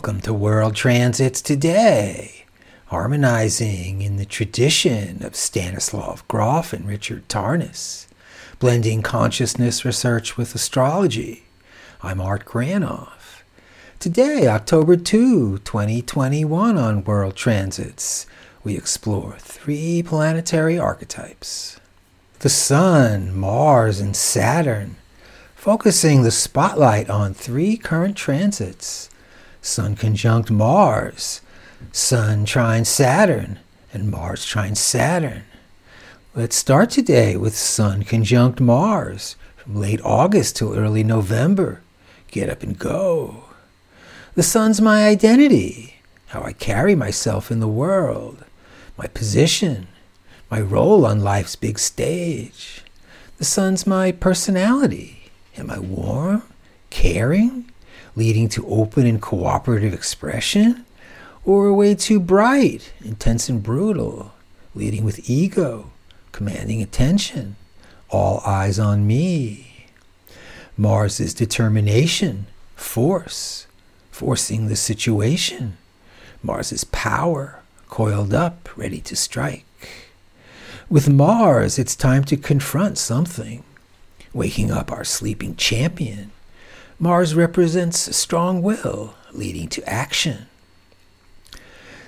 Welcome to World Transits Today, harmonizing in the tradition of Stanislav Grof and Richard Tarnas, blending consciousness research with astrology. I'm Art Granoff. Today, October 2, 2021, on World Transits, we explore three planetary archetypes the Sun, Mars, and Saturn, focusing the spotlight on three current transits Sun conjunct Mars, Sun trine Saturn, and Mars trine Saturn. Let's start today with Sun conjunct Mars from late August till early November. Get up and go. The Sun's my identity, how I carry myself in the world, my position, my role on life's big stage. The Sun's my personality. Am I warm, caring, leading to open and cooperative expression, or a way too bright, intense and brutal, leading with ego, commanding attention, all eyes on me. Mars is determination, force, forcing the situation. Mars is power, coiled up, ready to strike. With Mars, it's time to confront something, waking up our sleeping champion, Mars represents strong will leading to action.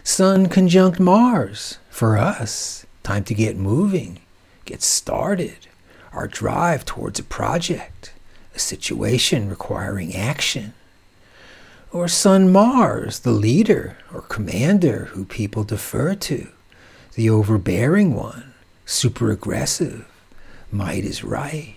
Sun conjunct Mars. For us, time to get moving, get started, our drive towards a project, a situation requiring action. Or Sun Mars, the leader or commander who people defer to, the overbearing one, super aggressive, might is right.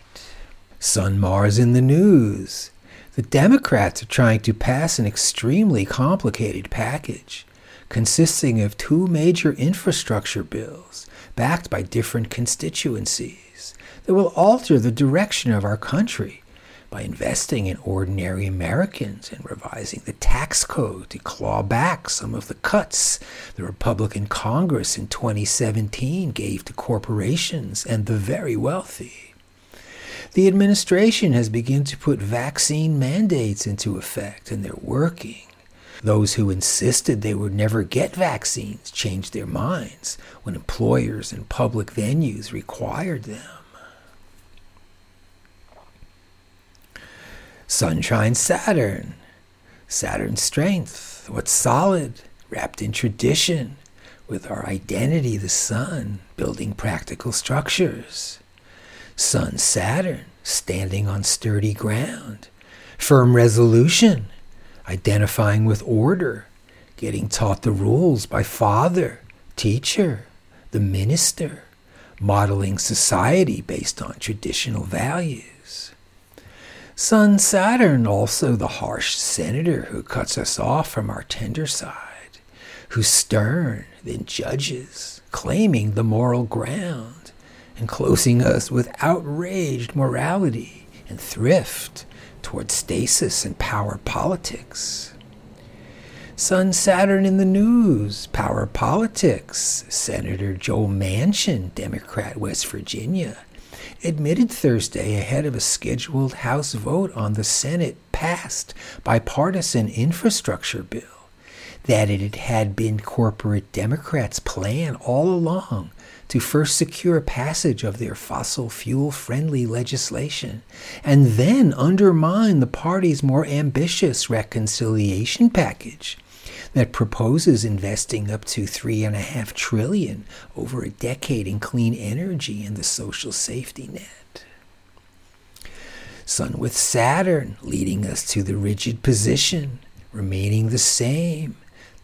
Sun Mars in the news, the Democrats are trying to pass an extremely complicated package consisting of two major infrastructure bills backed by different constituencies that will alter the direction of our country by investing in ordinary Americans and revising the tax code to claw back some of the cuts the Republican Congress in 2017 gave to corporations and the very wealthy. The administration has begun to put vaccine mandates into effect, and they're working. Those who insisted they would never get vaccines changed their minds when employers and public venues required them. Sun trine Saturn. Saturn's strength, what's solid, wrapped in tradition, with our identity, the sun, building practical structures. Sun Saturn, standing on sturdy ground. Firm resolution, identifying with order, getting taught the rules by father, teacher, the minister, modeling society based on traditional values. Sun Saturn, also the harsh senator who cuts us off from our tender side, who's stern, then judges, claiming the moral ground and closing us with outraged morality and thrift toward stasis and power politics. Sun Saturn in the news, power politics. Senator Joe Manchin, Democrat, West Virginia, admitted Thursday ahead of a scheduled House vote on the Senate passed bipartisan infrastructure bill that it had been corporate Democrats' plan all along to first secure passage of their fossil fuel friendly legislation and then undermine the party's more ambitious reconciliation package that proposes investing up to three and a half trillion over a decade in clean energy and the social safety net. Sun with Saturn leading us to the rigid position, remaining the same,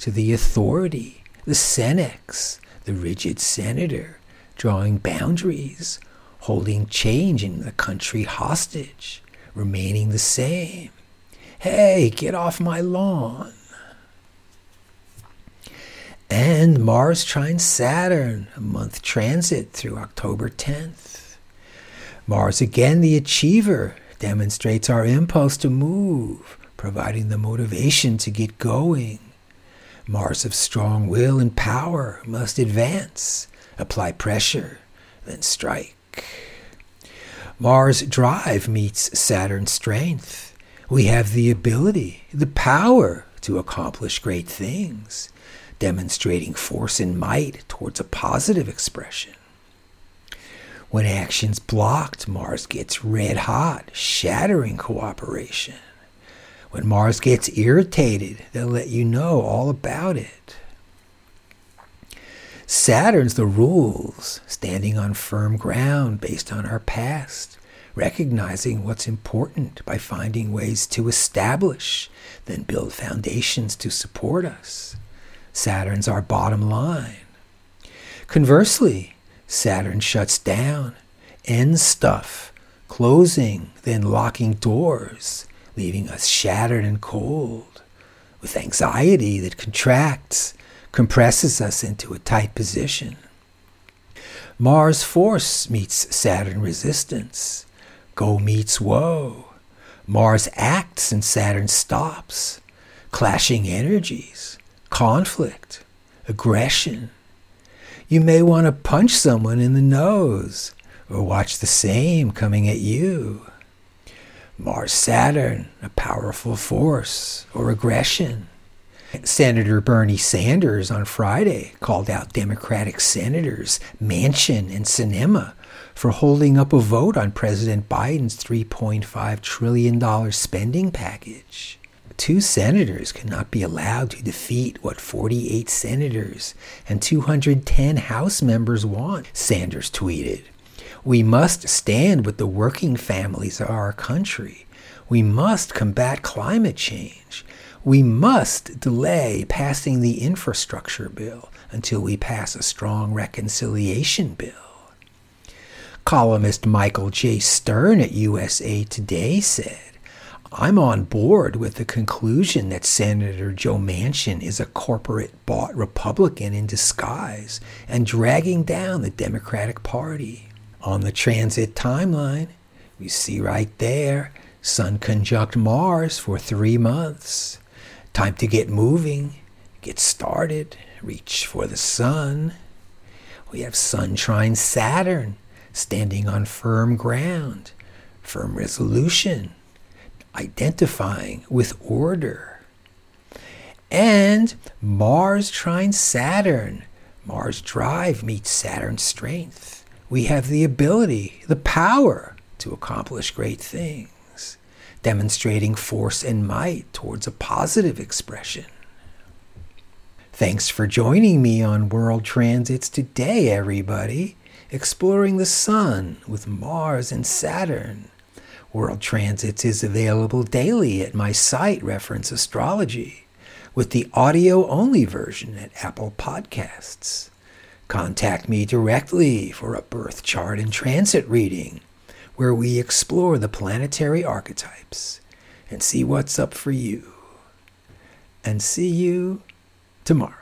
to the authority, the senex, the rigid senator, drawing boundaries, holding change in the country hostage, remaining the same. Hey, get off my lawn. And Mars trines Saturn, a month transit through October 10th. Mars, again the achiever, demonstrates our impulse to move, providing the motivation to get going. Mars of strong will and power must advance, apply pressure, then strike. Mars' drive meets Saturn's strength. We have the ability, the power to accomplish great things, demonstrating force and might towards a positive expression. When action's blocked, Mars gets red hot, shattering cooperation. When Mars gets irritated, they'll let you know all about it. Saturn's the rules, standing on firm ground based on our past, recognizing what's important by finding ways to establish, then build foundations to support us. Saturn's our bottom line. Conversely, Saturn shuts down, ends stuff, closing, then locking doors, leaving us shattered and cold, with anxiety that contracts, compresses us into a tight position. Mars force meets Saturn resistance. Go meets whoa. Mars acts and Saturn stops. Clashing energies, conflict, aggression. You may want to punch someone in the nose or watch the same coming at you. Mars Saturn, a powerful force or aggression. Senator Bernie Sanders on Friday called out Democratic Senators Manchin and Sinema for holding up a vote on President Biden's $3.5 trillion spending package. Two senators cannot be allowed to defeat what 48 senators and 210 House members want, Sanders tweeted. We must stand with the working families of our country. We must combat climate change. We must delay passing the infrastructure bill until we pass a strong reconciliation bill. Columnist Michael J. Stern at USA Today said, I'm on board with the conclusion that Senator Joe Manchin is a corporate bought Republican in disguise and dragging down the Democratic Party. On the transit timeline, we see right there Sun conjunct Mars for three months. Time to get moving, get started, reach for the sun. We have Sun trine Saturn standing on firm ground, firm resolution, identifying with order. And Mars trine Saturn. Mars drive meets Saturn strength we have the ability, the power to accomplish great things, demonstrating force and might towards a positive expression. Thanks for joining me on World Transits today, everybody, exploring the Sun with Mars and Saturn. World Transits is available daily at my site, Reference Astrology, with the audio only version at Apple Podcasts. Contact me directly for a birth chart and transit reading, where we explore the planetary archetypes and see what's up for you. And see you tomorrow.